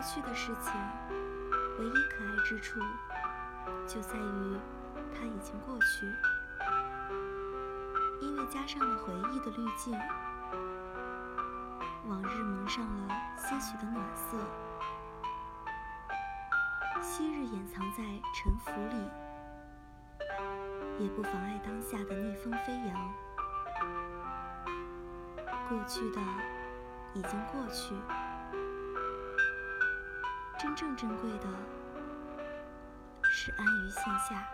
过去的事情，唯一可爱之处，就在于它已经过去，因为加上了回忆的滤镜，往日蒙上了些许的暖色，昔日掩藏在沉浮里，也不妨碍当下的逆风飞扬。过去的已经过去。真正珍贵的是安于线下。